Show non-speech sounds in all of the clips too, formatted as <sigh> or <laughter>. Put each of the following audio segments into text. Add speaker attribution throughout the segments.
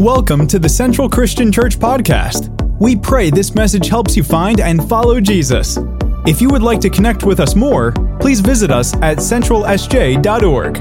Speaker 1: Welcome to the Central Christian Church Podcast. We pray this message helps you find and follow Jesus. If you would like to connect with us more, please visit us at centralsj.org.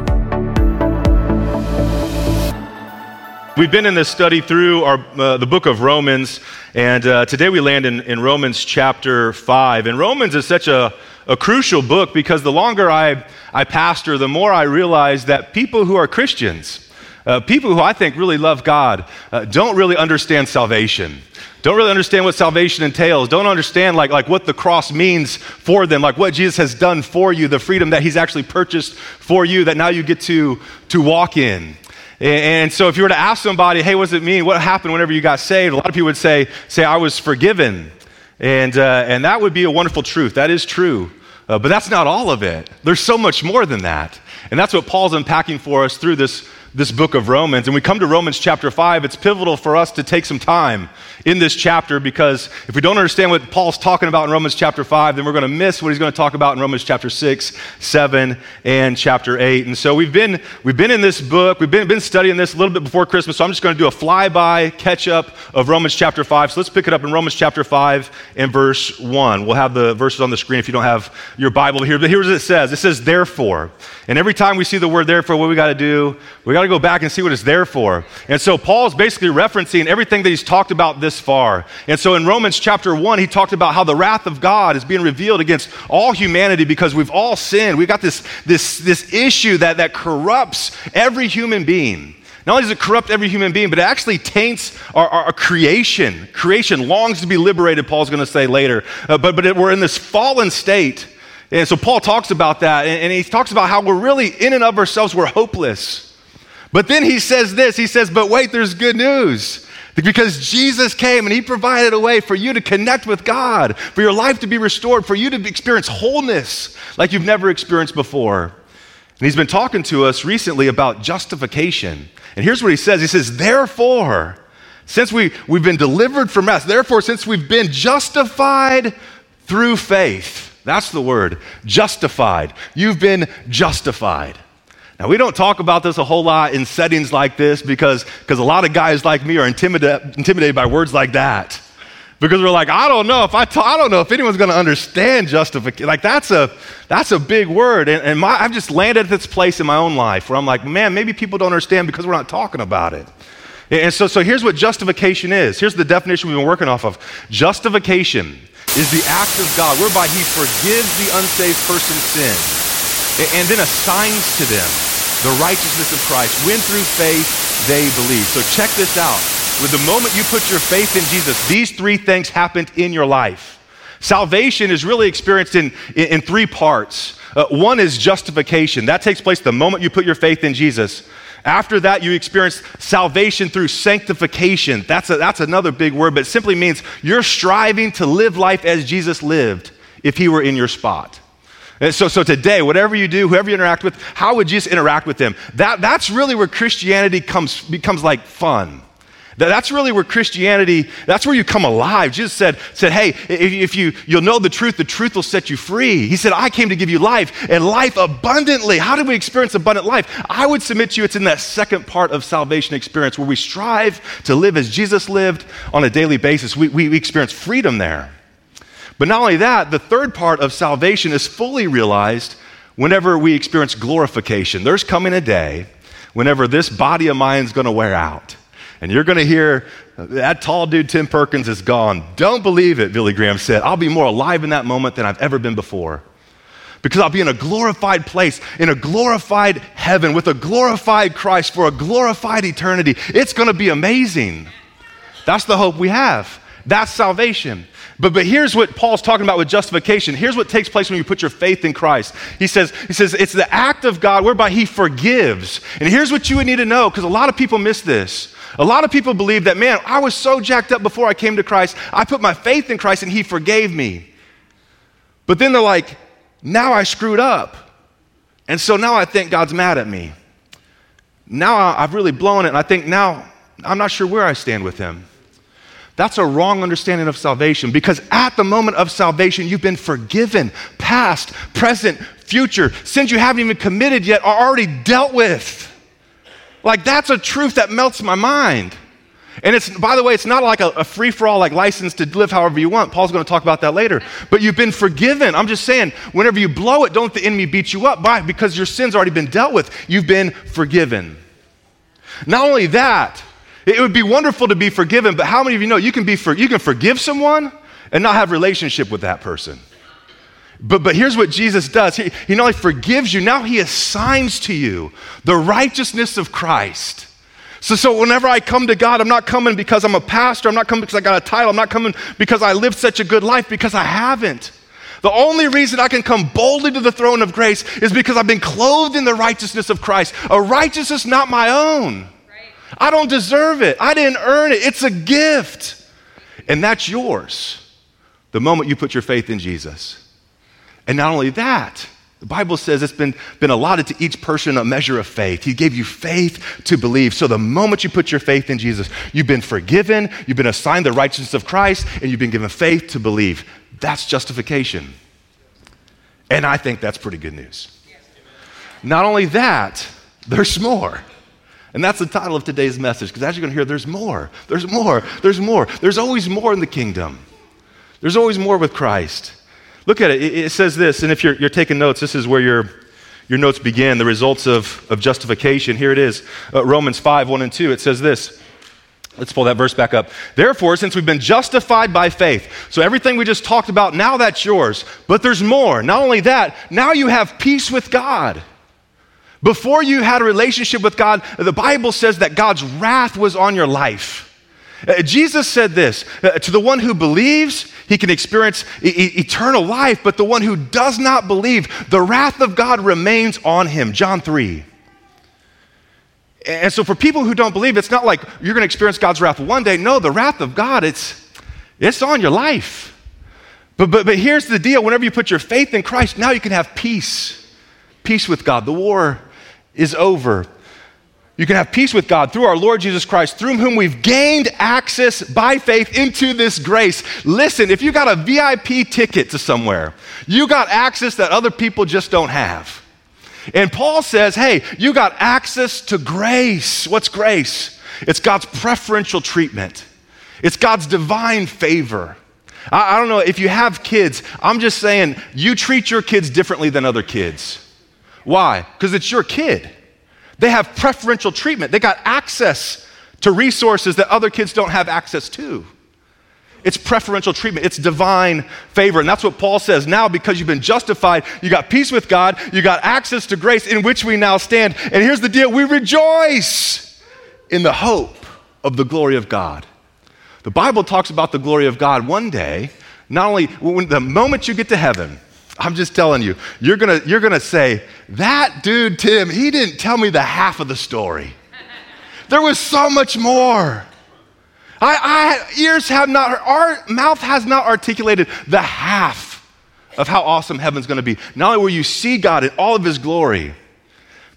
Speaker 2: We've been in this study through our, uh, the book of Romans, and uh, today we land in, in, Romans chapter 5. And Romans is such a, a crucial book because the longer I, I pastor, the more I realize that people who are Christians, uh, people who I think really love God uh, don't really understand salvation. Don't really understand what salvation entails. Don't understand like, like what the cross means for them, like what Jesus has done for you, the freedom that he's actually purchased for you that now you get to, to walk in. And, so if you were to ask somebody, hey, what does it mean? What happened whenever you got saved? A lot of people would say, say I was forgiven. And, uh, and that would be a wonderful truth. That is true. Uh, but that's not all of it. There's so much more than that. And that's what Paul's unpacking for us through this this book of Romans. And we come to Romans chapter 5, it's pivotal for us to take some time in this chapter because if we don't understand what Paul's talking about in Romans chapter 5, then we're going to miss what he's going to talk about in Romans chapter 6, 7, and chapter 8. And so we've been, we've been in this book, we've been, been studying this a little bit before Christmas, so I'm just going to do a flyby catch up of Romans chapter 5. So let's pick it up in Romans chapter 5 and verse 1. We'll have the verses on the screen if you don't have your Bible here, but here's what it says it says, therefore. And every time we see the word therefore, what we got to do, we got to go back and see what it's there for. And so Paul's basically referencing everything that he's talked about this far. And so in Romans chapter 1, he talked about how the wrath of God is being revealed against all humanity because we've all sinned. We've got this, this, this issue that, that corrupts every human being. Not only does it corrupt every human being, but it actually taints our, our, our creation. Creation longs to be liberated, Paul's going to say later. Uh, but but it, we're in this fallen state. And so Paul talks about that, and, and he talks about how we're really, in and of ourselves, we're hopeless. But then he says this he says, But wait, there's good news. Because Jesus came and he provided a way for you to connect with God, for your life to be restored, for you to experience wholeness like you've never experienced before. And he's been talking to us recently about justification. And here's what he says He says, Therefore, since we, we've been delivered from wrath, therefore, since we've been justified through faith, that's the word, justified. You've been justified. Now, we don't talk about this a whole lot in settings like this because a lot of guys like me are intimidated, intimidated by words like that. Because we're like, I don't know if I, ta- I don't know if anyone's going to understand justification. Like that's a that's a big word, and, and my, I've just landed at this place in my own life where I'm like, man, maybe people don't understand because we're not talking about it. And so, so here's what justification is. Here's the definition we've been working off of. Justification is the act of God whereby He forgives the unsaved person's sin and then assigns to them the righteousness of Christ when through faith they believe. So check this out. With the moment you put your faith in Jesus, these three things happened in your life. Salvation is really experienced in, in, in three parts. Uh, one is justification. That takes place the moment you put your faith in Jesus. After that, you experience salvation through sanctification. That's, a, that's another big word, but it simply means you're striving to live life as Jesus lived if he were in your spot. And so, so today, whatever you do, whoever you interact with, how would Jesus interact with them? That, that's really where Christianity comes, becomes like fun. That's really where Christianity, that's where you come alive. Jesus said, said hey, if, if, you, you'll know the truth, the truth will set you free. He said, I came to give you life and life abundantly. How do we experience abundant life? I would submit to you it's in that second part of salvation experience where we strive to live as Jesus lived on a daily basis. We, we, we experience freedom there. But not only that, the third part of salvation is fully realized whenever we experience glorification. There's coming a day whenever this body of mine is going to wear out. And you're going to hear uh, that tall dude, Tim Perkins, is gone. Don't believe it, Billy Graham said. I'll be more alive in that moment than I've ever been before. Because I'll be in a glorified place, in a glorified heaven, with a glorified Christ for a glorified eternity. It's going to be amazing. That's the hope we have. That's salvation. But, but here's what Paul's talking about with justification. Here's what takes place when you put your faith in Christ. He says, he says it's the act of God whereby he forgives. And here's what you would need to know, because a lot of people miss this. A lot of people believe that, man, I was so jacked up before I came to Christ. I put my faith in Christ and he forgave me. But then they're like, now I screwed up. And so now I think God's mad at me. Now I've really blown it, and I think now I'm not sure where I stand with him. That's a wrong understanding of salvation because at the moment of salvation, you've been forgiven. Past, present, future. Sins you haven't even committed yet are already dealt with. Like, that's a truth that melts my mind. And it's, by the way, it's not like a, a free for all, like license to live however you want. Paul's going to talk about that later. But you've been forgiven. I'm just saying, whenever you blow it, don't the enemy beat you up by because your sin's already been dealt with. You've been forgiven. Not only that, it would be wonderful to be forgiven, but how many of you know you can, be for, you can forgive someone and not have relationship with that person? But, but here's what Jesus does. He, he not only forgives you, now he assigns to you the righteousness of Christ. So, so whenever I come to God, I'm not coming because I'm a pastor. I'm not coming because I got a title. I'm not coming because I lived such a good life, because I haven't. The only reason I can come boldly to the throne of grace is because I've been clothed in the righteousness of Christ, a righteousness not my own. I don't deserve it. I didn't earn it. It's a gift. And that's yours the moment you put your faith in Jesus. And not only that, the Bible says it's been, been allotted to each person a measure of faith. He gave you faith to believe. So the moment you put your faith in Jesus, you've been forgiven, you've been assigned the righteousness of Christ, and you've been given faith to believe. That's justification. And I think that's pretty good news. Not only that, there's more. And that's the title of today's message, because as you're going to hear, there's more. There's more. There's more. There's always more in the kingdom. There's always more with Christ. Look at it. It says this, and if you're, you're taking notes, this is where your, your notes begin the results of, of justification. Here it is uh, Romans 5 1 and 2. It says this. Let's pull that verse back up. Therefore, since we've been justified by faith, so everything we just talked about, now that's yours. But there's more. Not only that, now you have peace with God. Before you had a relationship with God, the Bible says that God's wrath was on your life. Uh, Jesus said this uh, to the one who believes, he can experience e- eternal life, but the one who does not believe, the wrath of God remains on him. John 3. And so, for people who don't believe, it's not like you're going to experience God's wrath one day. No, the wrath of God, it's, it's on your life. But, but, but here's the deal whenever you put your faith in Christ, now you can have peace. Peace with God. The war is over. You can have peace with God through our Lord Jesus Christ, through whom we've gained access by faith into this grace. Listen, if you got a VIP ticket to somewhere, you got access that other people just don't have. And Paul says, hey, you got access to grace. What's grace? It's God's preferential treatment, it's God's divine favor. I, I don't know if you have kids, I'm just saying you treat your kids differently than other kids. Why? Because it's your kid. They have preferential treatment. They got access to resources that other kids don't have access to. It's preferential treatment. It's divine favor. And that's what Paul says. Now, because you've been justified, you got peace with God, you got access to grace in which we now stand. And here's the deal we rejoice in the hope of the glory of God. The Bible talks about the glory of God one day, not only when the moment you get to heaven, I'm just telling you, you're gonna, you're gonna say, that dude, Tim, he didn't tell me the half of the story. There was so much more. I, I, ears have not, our mouth has not articulated the half of how awesome heaven's gonna be. Not only will you see God in all of his glory,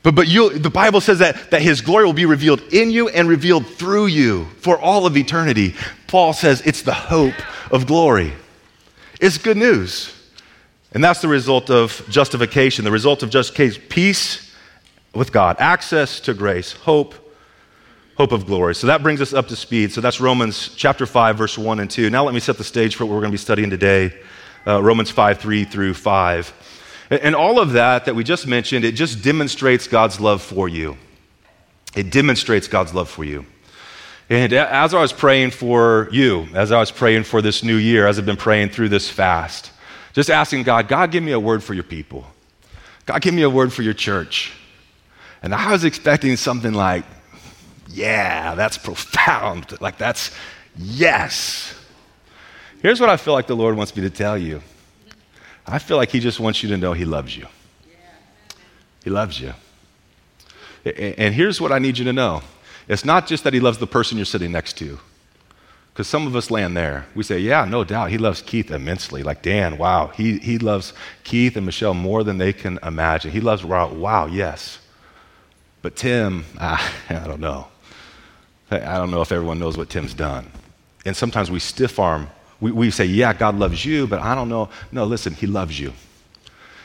Speaker 2: but, but you, the Bible says that, that his glory will be revealed in you and revealed through you for all of eternity. Paul says it's the hope of glory. It's good news. And that's the result of justification, the result of justification, peace with God, access to grace, hope, hope of glory. So that brings us up to speed. So that's Romans chapter 5, verse 1 and 2. Now let me set the stage for what we're going to be studying today uh, Romans 5, 3 through 5. And all of that that we just mentioned, it just demonstrates God's love for you. It demonstrates God's love for you. And as I was praying for you, as I was praying for this new year, as I've been praying through this fast, just asking God, God, give me a word for your people. God, give me a word for your church. And I was expecting something like, yeah, that's profound. Like, that's yes. Here's what I feel like the Lord wants me to tell you I feel like He just wants you to know He loves you. He loves you. And here's what I need you to know it's not just that He loves the person you're sitting next to. Because some of us land there. We say, yeah, no doubt, he loves Keith immensely. Like Dan, wow, he, he loves Keith and Michelle more than they can imagine. He loves, wow, wow yes. But Tim, <laughs> ah, I don't know. I don't know if everyone knows what Tim's done. And sometimes we stiff arm. We, we say, yeah, God loves you, but I don't know. No, listen, he loves you.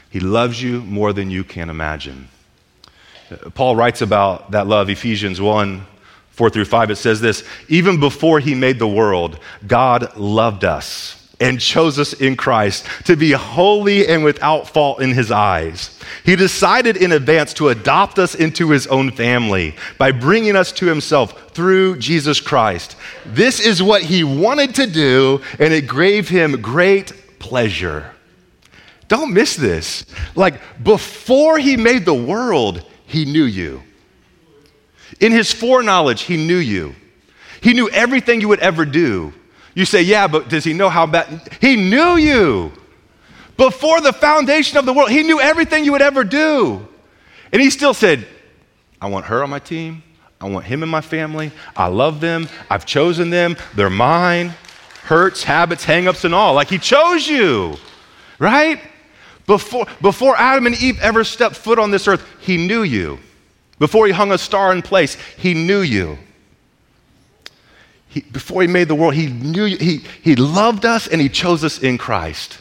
Speaker 2: He loves you more than you can imagine. Paul writes about that love, Ephesians 1 4 through 5, it says this Even before he made the world, God loved us and chose us in Christ to be holy and without fault in his eyes. He decided in advance to adopt us into his own family by bringing us to himself through Jesus Christ. This is what he wanted to do, and it gave him great pleasure. Don't miss this. Like, before he made the world, he knew you. In his foreknowledge, he knew you. He knew everything you would ever do. You say, yeah, but does he know how bad? He knew you. Before the foundation of the world, he knew everything you would ever do. And he still said, I want her on my team. I want him in my family. I love them. I've chosen them. They're mine. Hurts, habits, hangups, and all. Like he chose you, right? Before, before Adam and Eve ever stepped foot on this earth, he knew you. Before he hung a star in place, he knew you. He, before he made the world, he knew you. He, he loved us and he chose us in Christ.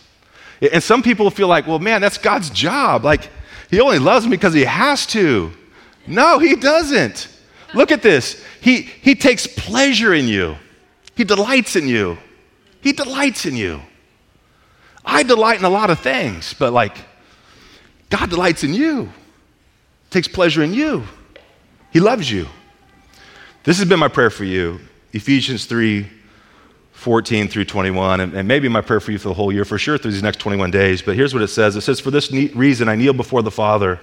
Speaker 2: And some people feel like, well, man, that's God's job. Like, he only loves me because he has to. No, he doesn't. Look at this. He, he takes pleasure in you, he delights in you. He delights in you. I delight in a lot of things, but like, God delights in you, takes pleasure in you. He loves you. This has been my prayer for you. Ephesians 3 14 through 21, and, and, maybe my prayer for you for the whole year, for sure through these next 21 days. But here's what it says It says, For this reason I kneel before the Father,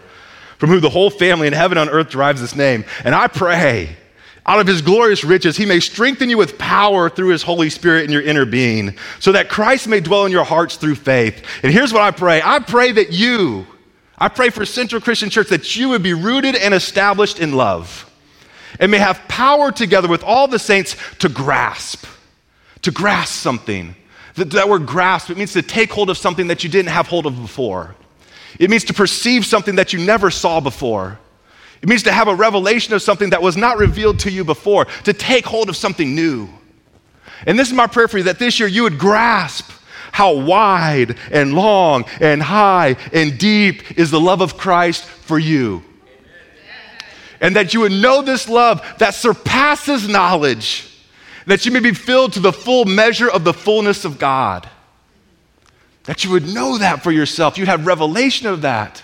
Speaker 2: from whom the whole family in heaven and earth derives its name. And I pray, out of his glorious riches, he may strengthen you with power through his Holy Spirit in your inner being, so that Christ may dwell in your hearts through faith. And here's what I pray I pray that you, I pray for Central Christian Church, that you would be rooted and established in love and may have power together with all the saints to grasp, to grasp something. That, that word grasp, it means to take hold of something that you didn't have hold of before. It means to perceive something that you never saw before. It means to have a revelation of something that was not revealed to you before, to take hold of something new. And this is my prayer for you that this year you would grasp how wide and long and high and deep is the love of Christ for you and that you would know this love that surpasses knowledge, that you may be filled to the full measure of the fullness of God. That you would know that for yourself. You'd have revelation of that.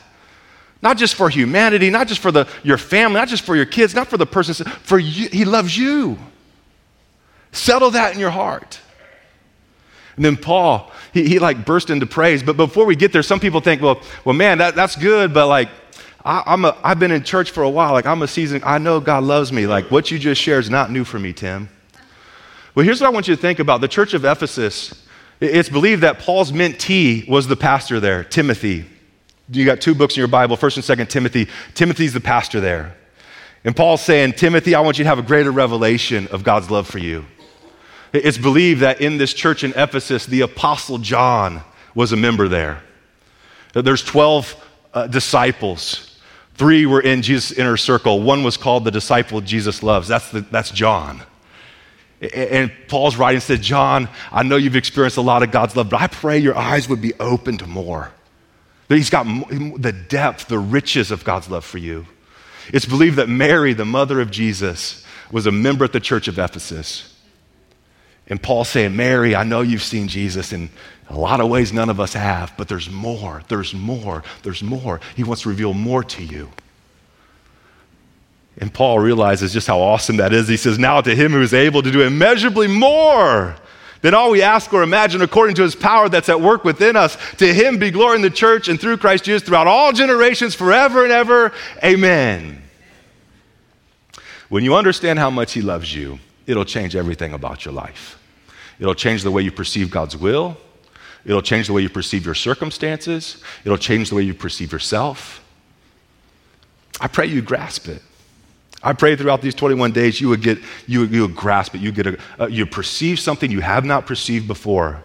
Speaker 2: Not just for humanity, not just for the, your family, not just for your kids, not for the person, for you. He loves you. Settle that in your heart. And then Paul, he, he like burst into praise. But before we get there, some people think, well, well, man, that, that's good, but like, I, I'm a, I've been in church for a while. Like, I'm a season, I know God loves me. Like, what you just shared is not new for me, Tim. Well, here's what I want you to think about the church of Ephesus. It's believed that Paul's mentee was the pastor there, Timothy. You got two books in your Bible, 1st and 2nd Timothy. Timothy's the pastor there. And Paul's saying, Timothy, I want you to have a greater revelation of God's love for you. It's believed that in this church in Ephesus, the Apostle John was a member there. There's 12 uh, disciples. Three were in Jesus' inner circle. One was called the disciple Jesus loves. That's, the, that's John. And Paul's writing said, John, I know you've experienced a lot of God's love, but I pray your eyes would be open to more. That he's got the depth, the riches of God's love for you. It's believed that Mary, the mother of Jesus, was a member at the church of Ephesus. And Paul saying, Mary, I know you've seen Jesus in a lot of ways none of us have, but there's more, there's more, there's more. He wants to reveal more to you. And Paul realizes just how awesome that is. He says, Now to him who is able to do immeasurably more than all we ask or imagine according to his power that's at work within us, to him be glory in the church and through Christ Jesus throughout all generations, forever and ever. Amen. When you understand how much he loves you, it'll change everything about your life. It'll change the way you perceive God's will. It'll change the way you perceive your circumstances. It'll change the way you perceive yourself. I pray you grasp it. I pray throughout these 21 days you would get, you you would grasp it. You get a, uh, you perceive something you have not perceived before.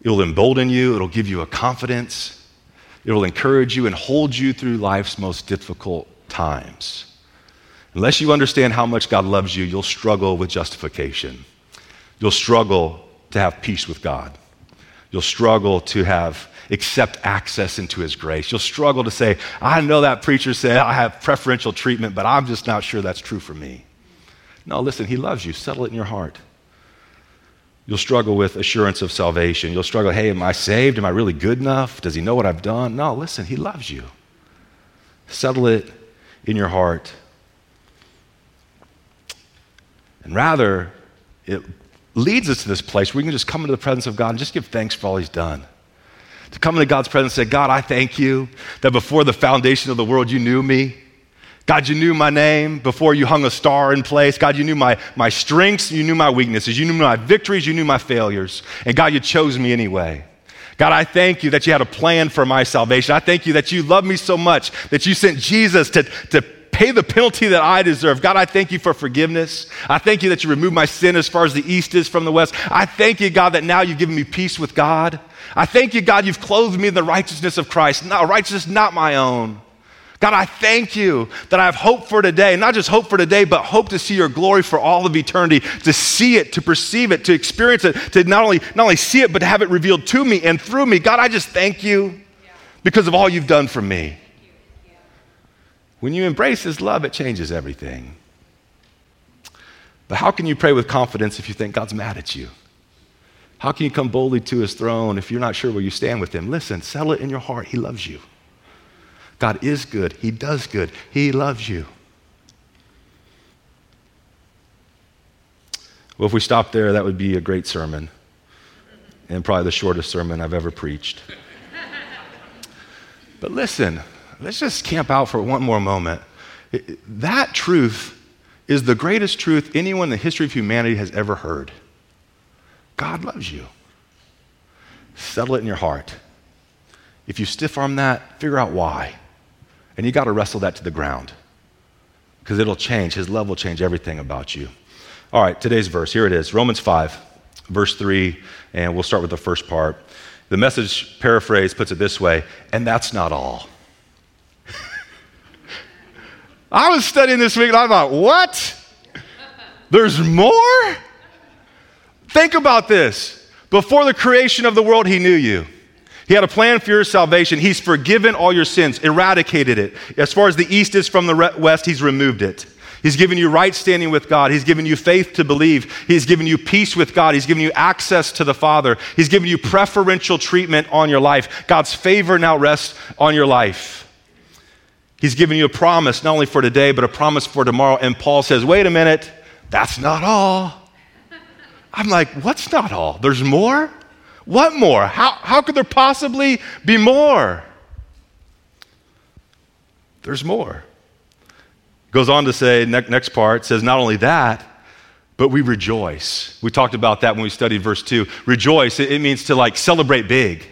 Speaker 2: It'll embolden you. It'll give you a confidence. It will encourage you and hold you through life's most difficult times. Unless you understand how much God loves you, you'll struggle with justification. You'll struggle to have peace with God. You'll struggle to have accept access into his grace. You'll struggle to say, I know that preacher said I have preferential treatment, but I'm just not sure that's true for me. No, listen, He loves you. Settle it in your heart. You'll struggle with assurance of salvation. You'll struggle, hey, am I saved? Am I really good enough? Does He know what I've done? No, listen, He loves you. Settle it in your heart. And rather, it leads us to this place where we can just come into the presence of God and just give thanks for all He's done. To come into God's presence and say, God, I thank you that before the foundation of the world, you knew me. God, you knew my name before you hung a star in place. God, you knew my, my strengths, you knew my weaknesses, you knew my victories, you knew my failures. And God, you chose me anyway. God, I thank you that you had a plan for my salvation. I thank you that you love me so much that you sent Jesus to, to pay the penalty that I deserve. God, I thank you for forgiveness. I thank you that you removed my sin as far as the east is from the west. I thank you, God, that now you've given me peace with God. I thank you, God, you've clothed me in the righteousness of Christ, not righteousness not my own. God, I thank you that I have hope for today. Not just hope for today, but hope to see your glory for all of eternity, to see it, to perceive it, to experience it, to not only, not only see it, but to have it revealed to me and through me. God, I just thank you because of all you've done for me. When you embrace his love, it changes everything. But how can you pray with confidence if you think God's mad at you? How can you come boldly to his throne if you're not sure where you stand with him? Listen, settle it in your heart. He loves you. God is good. He does good. He loves you. Well, if we stop there, that would be a great sermon and probably the shortest sermon I've ever preached. but listen, let's just camp out for one more moment. That truth is the greatest truth anyone in the history of humanity has ever heard. God loves you. Settle it in your heart. If you stiff arm that, figure out why. And you got to wrestle that to the ground because it'll change. His love will change everything about you. All right, today's verse. Here it is Romans 5, verse 3, and we'll start with the first part. The message paraphrase puts it this way and that's not all. I was studying this week and I thought, what? There's more? Think about this. Before the creation of the world, he knew you. He had a plan for your salvation. He's forgiven all your sins, eradicated it. As far as the east is from the west, He's removed it. He's given you right standing with God. He's given you faith to believe. He's given you peace with God. He's given you access to the Father. He's given you preferential treatment on your life. God's favor now rests on your life. He's given you a promise, not only for today, but a promise for tomorrow. And Paul says, wait a minute, that's not all. I'm like, what's not all? There's more? What more? How, how could there possibly be more? There's more. Goes on to say, ne- next part says, not only that, but we rejoice. We talked about that when we studied verse 2. Rejoice, it, it means to like celebrate big.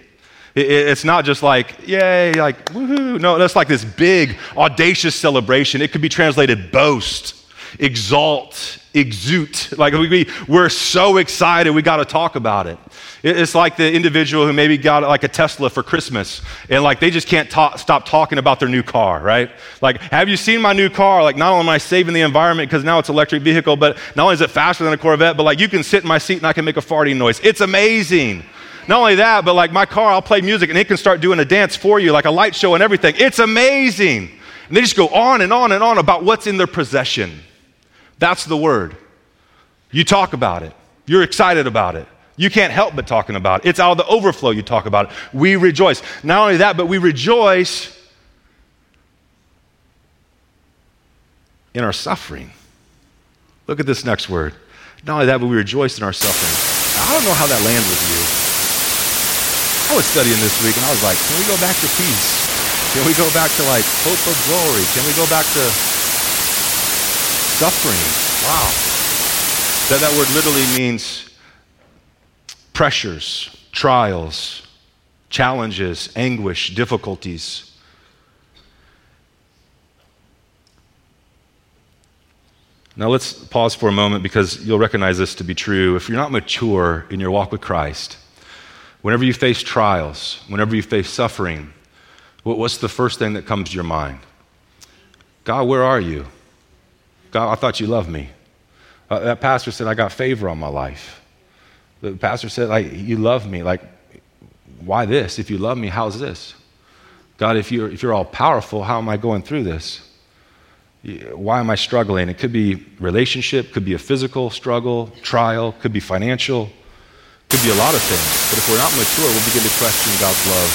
Speaker 2: It, it, it's not just like, yay, like, woohoo. No, that's like this big, audacious celebration. It could be translated boast, exalt, exude. Like we, we're so excited, we got to talk about it. It's like the individual who maybe got like a Tesla for Christmas and like they just can't talk, stop talking about their new car, right? Like, have you seen my new car? Like, not only am I saving the environment because now it's electric vehicle, but not only is it faster than a Corvette, but like you can sit in my seat and I can make a farting noise. It's amazing. Not only that, but like my car, I'll play music and it can start doing a dance for you, like a light show and everything. It's amazing. And they just go on and on and on about what's in their possession. That's the word. You talk about it, you're excited about it. You can't help but talking about it. It's out of the overflow you talk about it. We rejoice. Not only that, but we rejoice in our suffering. Look at this next word. Not only that, but we rejoice in our suffering. I don't know how that lands with you. I was studying this week and I was like, can we go back to peace? Can we go back to like hope of glory? Can we go back to suffering? Wow. That, that word literally means pressures, trials, challenges, anguish, difficulties. Now let's pause for a moment because you'll recognize this to be true. If you're not mature in your walk with Christ, whenever you face trials, whenever you face suffering, what's the first thing that comes to your mind? God, where are you? God, I thought you loved me. Uh, that pastor said, I got favor on my life. The pastor said, like, you love me. Like, why this? If you love me, how's this? God, if you're, if you're all powerful, how am I going through this? Why am I struggling? It could be relationship, could be a physical struggle, trial, could be financial, could be a lot of things. But if we're not mature, we'll begin to question God's love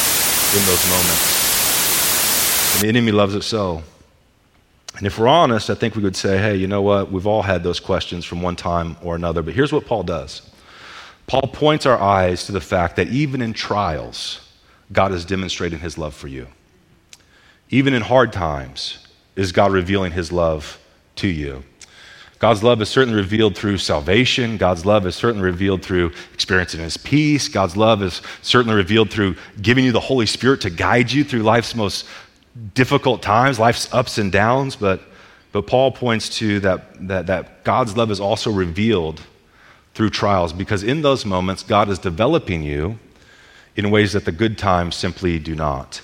Speaker 2: in those moments. And the enemy loves it so. And if we're honest, I think we would say, hey, you know what? We've all had those questions from one time or another. But here's what Paul does Paul points our eyes to the fact that even in trials, God is demonstrating his love for you. Even in hard times, is God revealing his love to you. God's love is certainly revealed through salvation. God's love is certainly revealed through experiencing his peace. God's love is certainly revealed through giving you the Holy Spirit to guide you through life's most difficult times, life's ups and downs. But, but Paul points to that, that, that God's love is also revealed through trials because in those moments, God is developing you in ways that the good times simply do not.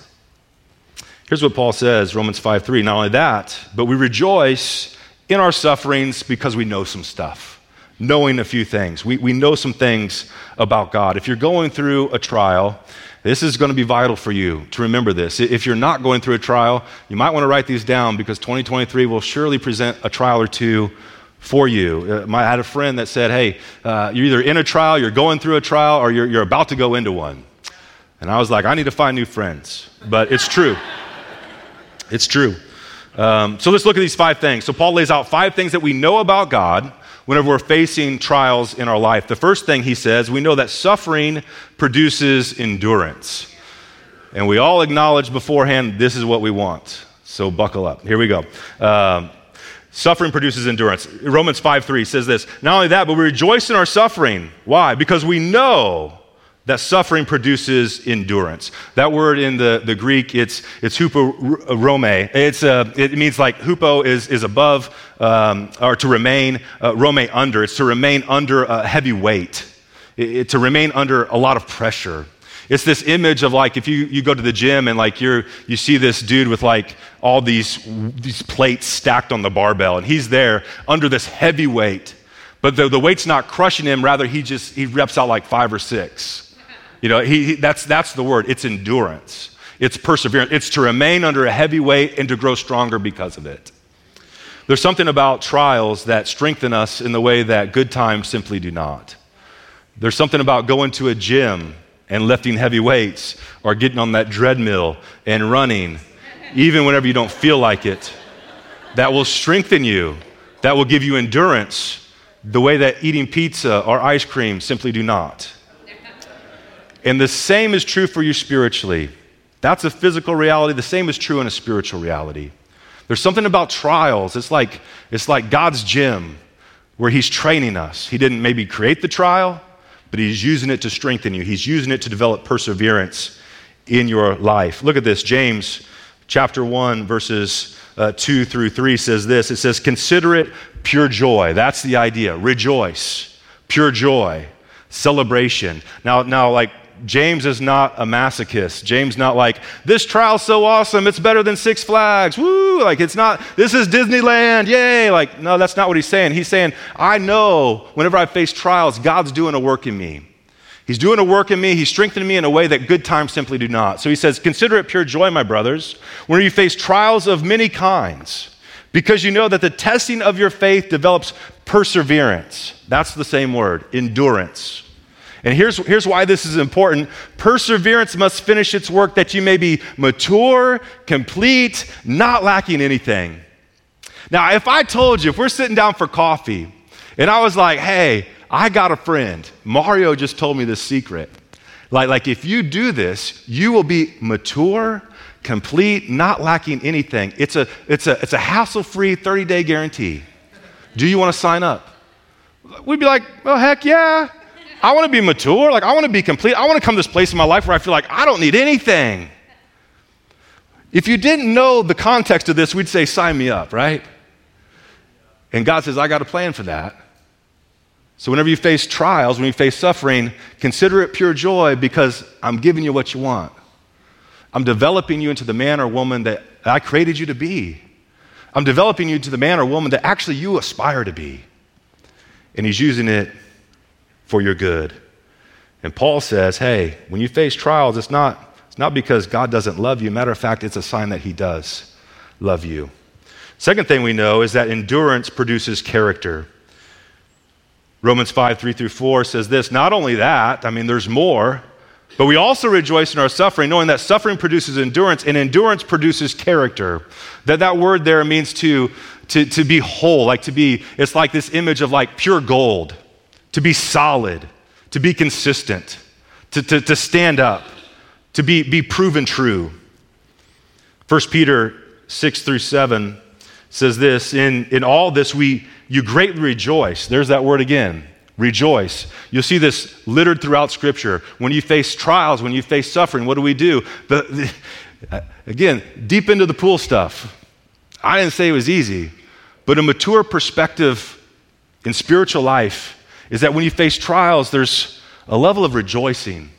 Speaker 2: Here's what Paul says, Romans 5 3. Not only that, but we rejoice in our sufferings because we know some stuff, knowing a few things. We, we know some things about God. If you're going through a trial, this is going to be vital for you to remember this. If you're not going through a trial, you might want to write these down because 2023 will surely present a trial or two for you. Uh, I had a friend that said, Hey, uh, you're either in a trial, you're going through a trial, or you're, you're about to go into one. And I was like, I need to find new friends. But it's true. it's true. Um, so let's look at these five things. So Paul lays out five things that we know about God whenever we're facing trials in our life. The first thing he says, we know that suffering produces endurance. And we all acknowledge beforehand this is what we want. So buckle up. Here we go. Um, Suffering produces endurance. Romans 5 3 says this Not only that, but we rejoice in our suffering. Why? Because we know that suffering produces endurance. That word in the, the Greek, it's, it's hupomone. It's, uh, it means like hupo is, is above, um, or to remain, uh, rome under. It's to remain under a heavy weight, it, it, to remain under a lot of pressure. It's this image of like if you, you go to the gym and like you're you see this dude with like all these these plates stacked on the barbell and he's there under this heavy weight. But the, the weight's not crushing him, rather he just he reps out like five or six. You know, he, he that's that's the word. It's endurance. It's perseverance. It's to remain under a heavy weight and to grow stronger because of it. There's something about trials that strengthen us in the way that good times simply do not. There's something about going to a gym and lifting heavy weights or getting on that treadmill and running, even whenever you don't feel like it. That will strengthen you, that will give you endurance, the way that eating pizza or ice cream simply do not. And the same is true for you spiritually. That's a physical reality. The same is true in a spiritual reality. There's something about trials. It's like, it's like God's gym where He's training us. He didn't maybe create the trial, but He's using it to strengthen you. He's using it to develop perseverance in your life. Look at this. James chapter 1, verses uh, 2 through 3 says this it says, Consider it pure joy. That's the idea. Rejoice, pure joy, celebration. Now, now like James is not a masochist. James not like, this trial's so awesome, it's better than Six Flags. Woo! Like it's not, this is Disneyland, yay! Like, no, that's not what he's saying. He's saying, I know whenever I face trials, God's doing a work in me. He's doing a work in me. He's strengthening me in a way that good times simply do not. So he says, Consider it pure joy, my brothers, when you face trials of many kinds, because you know that the testing of your faith develops perseverance. That's the same word, endurance. And here's, here's why this is important perseverance must finish its work that you may be mature, complete, not lacking anything. Now, if I told you, if we're sitting down for coffee, and I was like, hey, I got a friend, Mario just told me this secret. Like, like if you do this, you will be mature, complete, not lacking anything. It's a, it's a, it's a hassle free 30 day guarantee. Do you want to sign up? We'd be like, well, heck yeah. I want to be mature. Like, I want to be complete. I want to come to this place in my life where I feel like I don't need anything. If you didn't know the context of this, we'd say, sign me up, right? And God says, I got a plan for that. So, whenever you face trials, when you face suffering, consider it pure joy because I'm giving you what you want. I'm developing you into the man or woman that I created you to be. I'm developing you to the man or woman that actually you aspire to be. And He's using it for your good. And Paul says, hey, when you face trials, it's not, it's not because God doesn't love you. Matter of fact, it's a sign that He does love you. Second thing we know is that endurance produces character. Romans 5, 3 through 4 says this Not only that, I mean, there's more, but we also rejoice in our suffering, knowing that suffering produces endurance, and endurance produces character. That that word there means to, to, to be whole, like to be, it's like this image of like pure gold, to be solid, to be consistent, to, to, to stand up, to be, be proven true. 1 Peter 6 through 7 says this in, in all this we you greatly rejoice. There's that word again rejoice. You'll see this littered throughout scripture. When you face trials when you face suffering what do we do? The, again deep into the pool stuff. I didn't say it was easy but a mature perspective in spiritual life is that when you face trials there's a level of rejoicing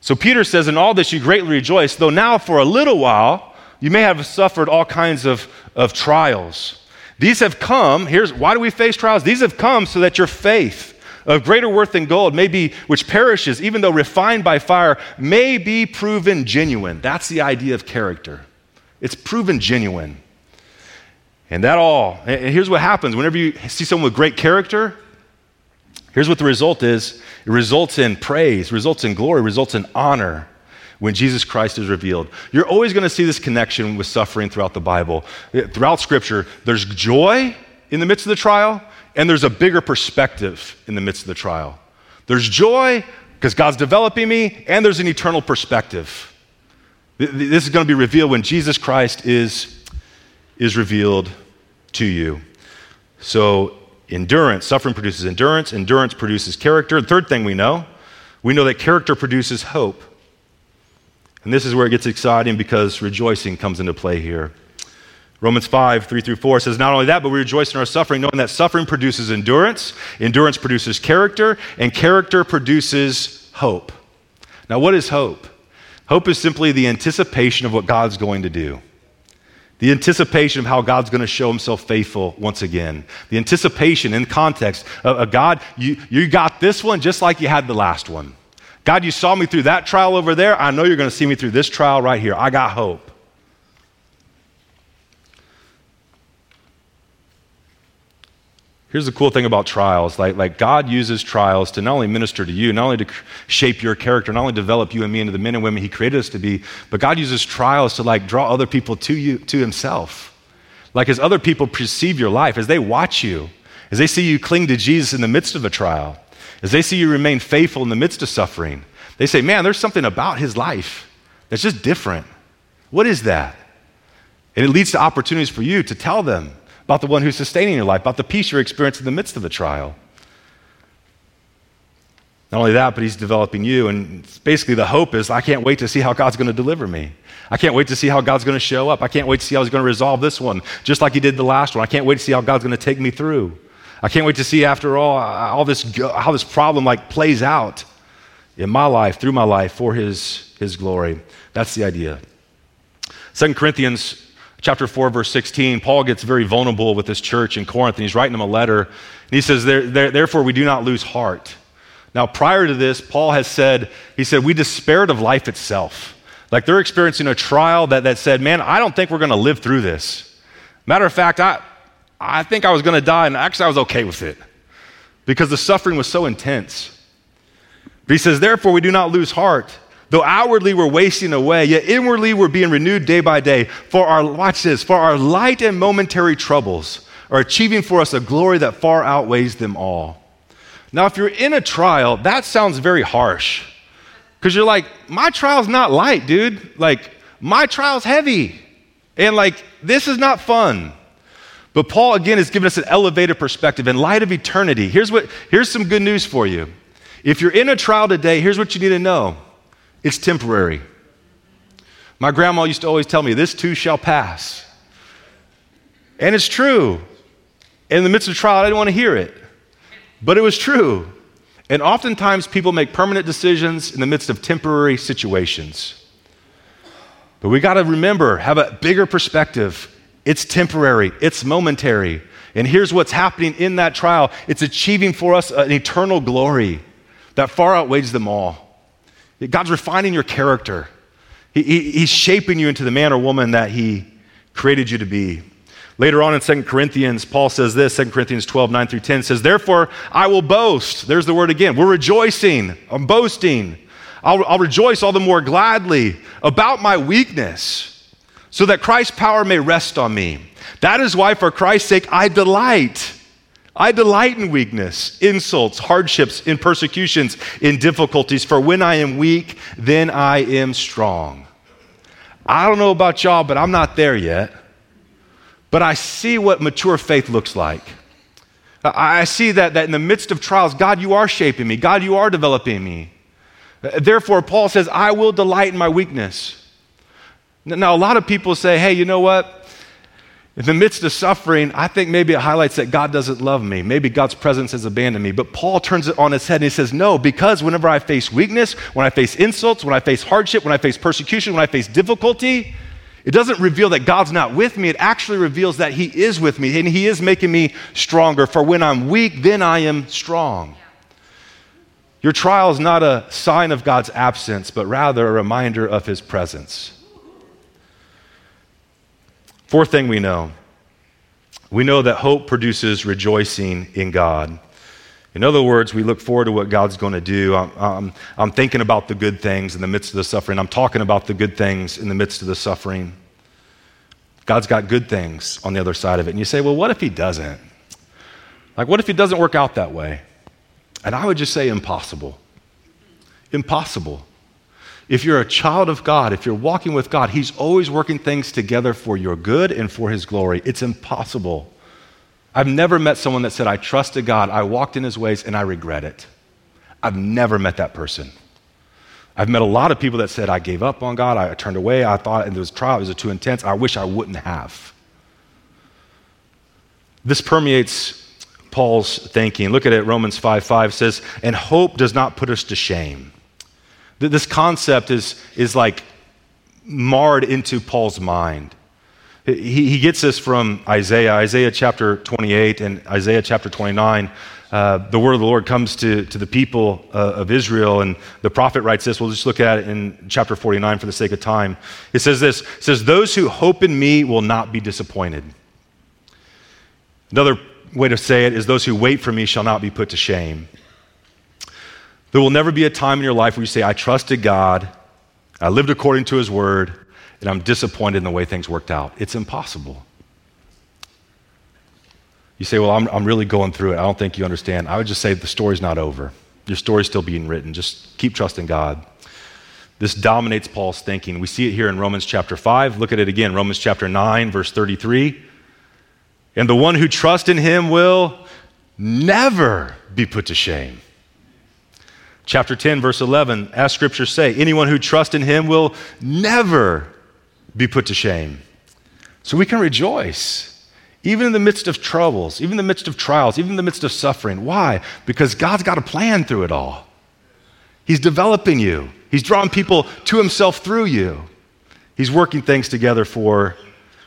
Speaker 2: so peter says in all this you greatly rejoice though now for a little while you may have suffered all kinds of, of trials. These have come, here's why do we face trials? These have come so that your faith, of greater worth than gold, may be, which perishes, even though refined by fire, may be proven genuine. That's the idea of character. It's proven genuine. And that all, and here's what happens whenever you see someone with great character, here's what the result is it results in praise, results in glory, results in honor when Jesus Christ is revealed. You're always going to see this connection with suffering throughout the Bible. Throughout Scripture, there's joy in the midst of the trial, and there's a bigger perspective in the midst of the trial. There's joy because God's developing me, and there's an eternal perspective. This is going to be revealed when Jesus Christ is, is revealed to you. So, endurance, suffering produces endurance, endurance produces character. The third thing we know, we know that character produces hope. And this is where it gets exciting because rejoicing comes into play here. Romans 5, 3 through 4 says, Not only that, but we rejoice in our suffering, knowing that suffering produces endurance, endurance produces character, and character produces hope. Now, what is hope? Hope is simply the anticipation of what God's going to do. The anticipation of how God's going to show himself faithful once again. The anticipation in context of, of God, you, you got this one just like you had the last one. God, you saw me through that trial over there. I know you're going to see me through this trial right here. I got hope. Here's the cool thing about trials. Like, like God uses trials to not only minister to you, not only to shape your character, not only develop you and me into the men and women He created us to be, but God uses trials to like draw other people to you, to Himself. Like as other people perceive your life, as they watch you, as they see you cling to Jesus in the midst of a trial, as they see you remain faithful in the midst of suffering, they say, Man, there's something about his life that's just different. What is that? And it leads to opportunities for you to tell them about the one who's sustaining your life, about the peace you're experiencing in the midst of the trial. Not only that, but he's developing you. And basically, the hope is I can't wait to see how God's going to deliver me. I can't wait to see how God's going to show up. I can't wait to see how he's going to resolve this one, just like he did the last one. I can't wait to see how God's going to take me through. I can't wait to see after all, all this, how this problem like plays out in my life, through my life, for his, his glory. That's the idea. Second Corinthians chapter 4, verse 16, Paul gets very vulnerable with this church in Corinth, and he's writing them a letter. And he says, Therefore, we do not lose heart. Now, prior to this, Paul has said, he said, we despaired of life itself. Like they're experiencing a trial that, that said, man, I don't think we're going to live through this. Matter of fact, I, I think I was going to die, and actually, I was okay with it because the suffering was so intense. But he says, Therefore, we do not lose heart. Though outwardly we're wasting away, yet inwardly we're being renewed day by day. For our, watch this, for our light and momentary troubles are achieving for us a glory that far outweighs them all. Now, if you're in a trial, that sounds very harsh. Because you're like, my trial's not light, dude. Like, my trial's heavy. And like, this is not fun. But Paul, again, has given us an elevated perspective in light of eternity. Here's, what, here's some good news for you. If you're in a trial today, here's what you need to know it's temporary. My grandma used to always tell me, This too shall pass. And it's true. In the midst of trial, I didn't want to hear it, but it was true. And oftentimes, people make permanent decisions in the midst of temporary situations. But we got to remember, have a bigger perspective. It's temporary, it's momentary. And here's what's happening in that trial it's achieving for us an eternal glory that far outweighs them all. God's refining your character, he, he, He's shaping you into the man or woman that He created you to be. Later on in 2 Corinthians, Paul says this 2 Corinthians 12, 9 through 10 says, Therefore, I will boast. There's the word again. We're rejoicing. I'm boasting. I'll, I'll rejoice all the more gladly about my weakness, so that Christ's power may rest on me. That is why, for Christ's sake, I delight. I delight in weakness, insults, hardships, in persecutions, in difficulties. For when I am weak, then I am strong. I don't know about y'all, but I'm not there yet. But I see what mature faith looks like. I see that, that in the midst of trials, God, you are shaping me. God, you are developing me. Therefore, Paul says, I will delight in my weakness. Now, a lot of people say, hey, you know what? In the midst of suffering, I think maybe it highlights that God doesn't love me. Maybe God's presence has abandoned me. But Paul turns it on its head and he says, No, because whenever I face weakness, when I face insults, when I face hardship, when I face persecution, when I face difficulty, it doesn't reveal that God's not with me. It actually reveals that He is with me and He is making me stronger. For when I'm weak, then I am strong. Your trial is not a sign of God's absence, but rather a reminder of His presence. Fourth thing we know we know that hope produces rejoicing in God. In other words, we look forward to what God's going to do. I'm, I'm, I'm, thinking about the good things in the midst of the suffering. I'm talking about the good things in the midst of the suffering. God's got good things on the other side of it. And you say, well, what if He doesn't? Like, what if He doesn't work out that way? And I would just say, impossible. Impossible. If you're a child of God, if you're walking with God, He's always working things together for your good and for His glory. It's impossible. I've never met someone that said, I trusted God, I walked in His ways, and I regret it. I've never met that person. I've met a lot of people that said, I gave up on God, I turned away, I thought it was trial, it was too intense, I wish I wouldn't have. This permeates Paul's thinking. Look at it, Romans 5 5 says, And hope does not put us to shame. This concept is, is like marred into Paul's mind. He, he gets this from Isaiah, Isaiah chapter 28 and Isaiah chapter 29. Uh, the word of the Lord comes to, to the people uh, of Israel, and the prophet writes this. We'll just look at it in chapter 49 for the sake of time. It says this it says, Those who hope in me will not be disappointed. Another way to say it is, Those who wait for me shall not be put to shame. There will never be a time in your life where you say, I trusted God, I lived according to his word, and I'm disappointed in the way things worked out. It's impossible. You say, Well, I'm, I'm really going through it. I don't think you understand. I would just say the story's not over. Your story's still being written. Just keep trusting God. This dominates Paul's thinking. We see it here in Romans chapter 5. Look at it again, Romans chapter 9, verse 33. And the one who trusts in him will never be put to shame. Chapter 10, verse 11, as scriptures say, anyone who trusts in him will never be put to shame. So we can rejoice, even in the midst of troubles, even in the midst of trials, even in the midst of suffering. Why? Because God's got a plan through it all. He's developing you, He's drawing people to Himself through you. He's working things together for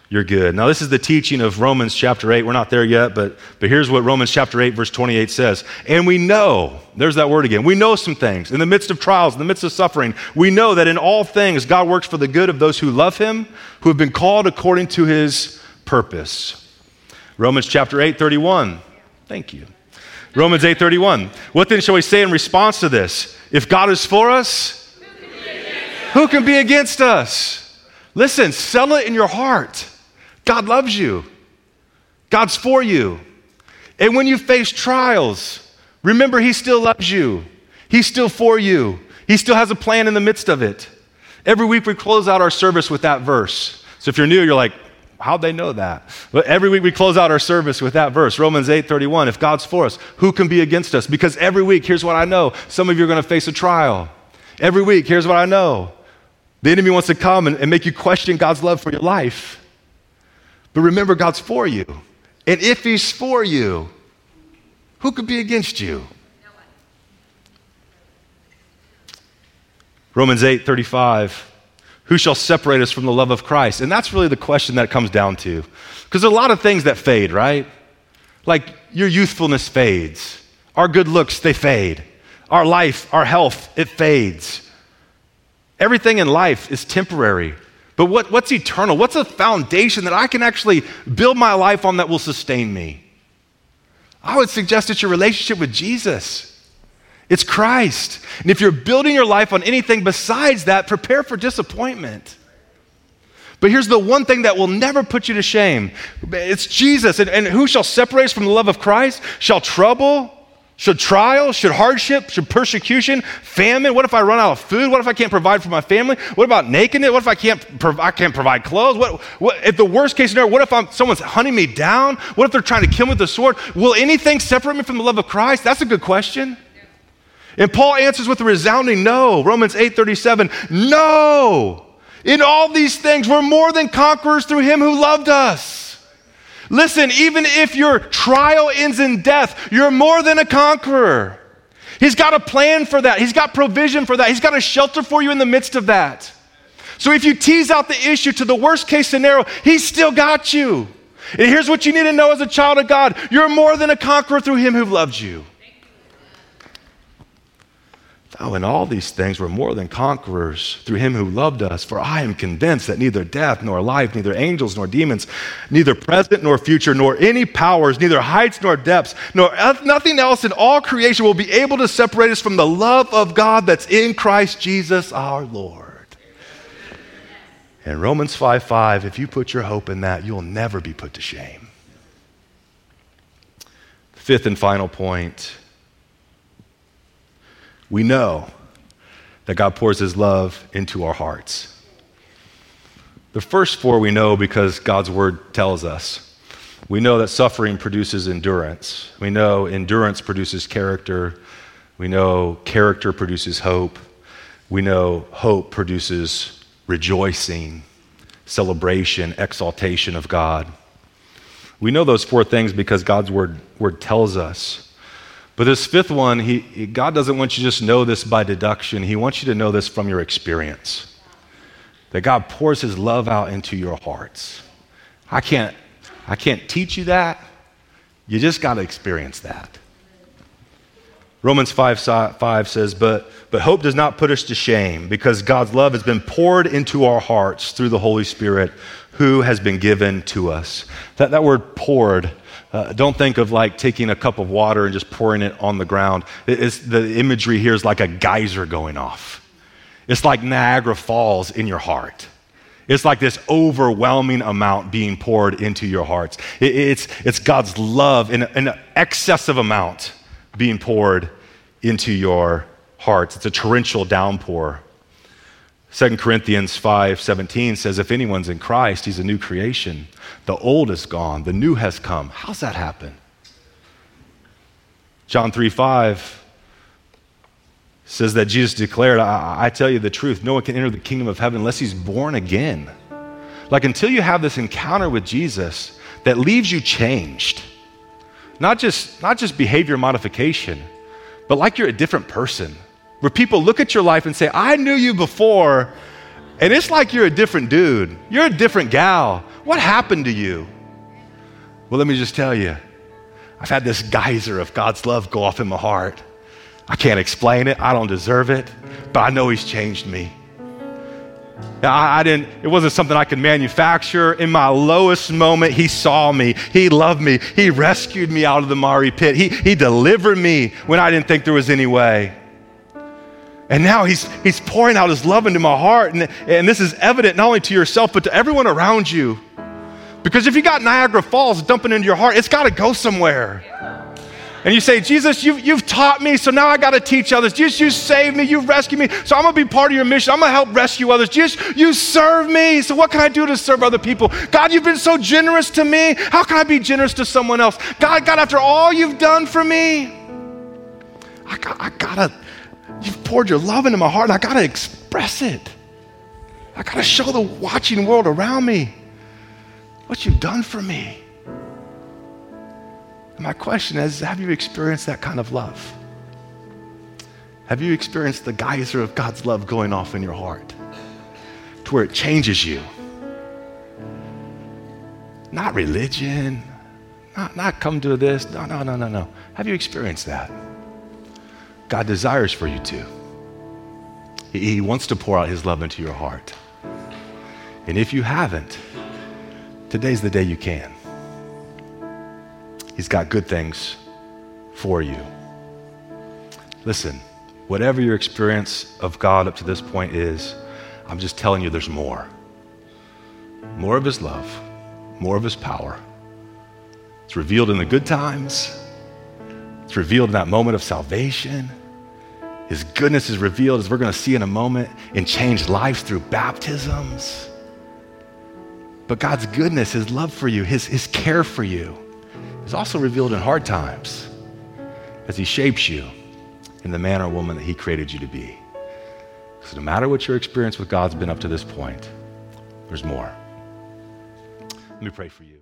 Speaker 2: your good. Now, this is the teaching of Romans chapter 8. We're not there yet, but, but here's what Romans chapter 8, verse 28 says. And we know, there's that word again, we know some things. In the midst of trials, in the midst of suffering, we know that in all things God works for the good of those who love him, who have been called according to his purpose. Romans chapter 8, 31. Thank you. Romans 8, 31. What then shall we say in response to this? If God is for us, who can be against us? Listen, settle it in your heart. God loves you, God's for you. And when you face trials, remember He still loves you, He's still for you, He still has a plan in the midst of it. Every week we close out our service with that verse. So if you're new, you're like, How'd they know that? But every week we close out our service with that verse, Romans 8 31. If God's for us, who can be against us? Because every week, here's what I know some of you are going to face a trial. Every week, here's what I know the enemy wants to come and, and make you question God's love for your life. But remember, God's for you. And if He's for you, who could be against you? Romans 8 35. Who shall separate us from the love of Christ? And that's really the question that comes down to. Because a lot of things that fade, right? Like your youthfulness fades, our good looks, they fade, our life, our health, it fades. Everything in life is temporary. But what, what's eternal? What's a foundation that I can actually build my life on that will sustain me? I would suggest it's your relationship with Jesus. It's Christ. And if you're building your life on anything besides that, prepare for disappointment. But here's the one thing that will never put you to shame it's Jesus. And, and who shall separate us from the love of Christ? Shall trouble? Should trial, should hardship, should persecution, famine? What if I run out of food? What if I can't provide for my family? What about nakedness? What if I can't, prov- I can't provide clothes? What, what, if the worst case scenario, what if I'm, someone's hunting me down? What if they're trying to kill me with a sword? Will anything separate me from the love of Christ? That's a good question. And Paul answers with a resounding no. Romans 8:37, no. In all these things, we're more than conquerors through him who loved us. Listen, even if your trial ends in death, you're more than a conqueror. He's got a plan for that. He's got provision for that. He's got a shelter for you in the midst of that. So if you tease out the issue to the worst case scenario, He's still got you. And here's what you need to know as a child of God you're more than a conqueror through Him who loved you. Oh, in all these things we're more than conquerors through him who loved us. For I am convinced that neither death nor life, neither angels nor demons, neither present nor future, nor any powers, neither heights nor depths, nor nothing else in all creation will be able to separate us from the love of God that's in Christ Jesus our Lord. In Romans 5 5, if you put your hope in that, you'll never be put to shame. Fifth and final point we know that God pours his love into our hearts. The first four we know because God's word tells us. We know that suffering produces endurance. We know endurance produces character. We know character produces hope. We know hope produces rejoicing, celebration, exaltation of God. We know those four things because God's word, word tells us. But this fifth one, he, God doesn't want you to just know this by deduction. He wants you to know this from your experience. That God pours his love out into your hearts. I can't, I can't teach you that. You just got to experience that. Romans 5, 5 says, but, but hope does not put us to shame because God's love has been poured into our hearts through the Holy Spirit who has been given to us. That, that word poured uh, don't think of like taking a cup of water and just pouring it on the ground. It's, the imagery here is like a geyser going off. It's like Niagara Falls in your heart. It's like this overwhelming amount being poured into your hearts. It, it's, it's God's love in an excessive amount being poured into your hearts. It's a torrential downpour. 2 Corinthians 5:17 says if anyone's in Christ, he's a new creation. The old is gone, the new has come. How's that happen? John 3:5 says that Jesus declared, I, I tell you the truth, no one can enter the kingdom of heaven unless he's born again. Like until you have this encounter with Jesus that leaves you changed. Not just, not just behavior modification, but like you're a different person where people look at your life and say, I knew you before, and it's like you're a different dude. You're a different gal. What happened to you? Well, let me just tell you, I've had this geyser of God's love go off in my heart. I can't explain it, I don't deserve it, but I know He's changed me. I, I, didn't, it wasn't something I could manufacture. In my lowest moment, He saw me. He loved me. He rescued me out of the miry pit. He, he delivered me when I didn't think there was any way. And now he's, he's pouring out his love into my heart. And, and this is evident not only to yourself, but to everyone around you. Because if you got Niagara Falls dumping into your heart, it's got to go somewhere. And you say, Jesus, you've, you've taught me, so now I got to teach others. Jesus, you saved me, you've rescued me, so I'm going to be part of your mission. I'm going to help rescue others. Jesus, you serve me, so what can I do to serve other people? God, you've been so generous to me. How can I be generous to someone else? God, God, after all you've done for me, I got, I got to You've poured your love into my heart, and I got to express it. I got to show the watching world around me what you've done for me. And my question is have you experienced that kind of love? Have you experienced the geyser of God's love going off in your heart to where it changes you? Not religion, not, not come to this. No, no, no, no, no. Have you experienced that? God desires for you to. He wants to pour out His love into your heart. And if you haven't, today's the day you can. He's got good things for you. Listen, whatever your experience of God up to this point is, I'm just telling you there's more. More of His love, more of His power. It's revealed in the good times, it's revealed in that moment of salvation. His goodness is revealed, as we're going to see in a moment, in changed lives through baptisms. But God's goodness, His love for you, His, His care for you, is also revealed in hard times as He shapes you in the man or woman that He created you to be. So, no matter what your experience with God's been up to this point, there's more. Let me pray for you.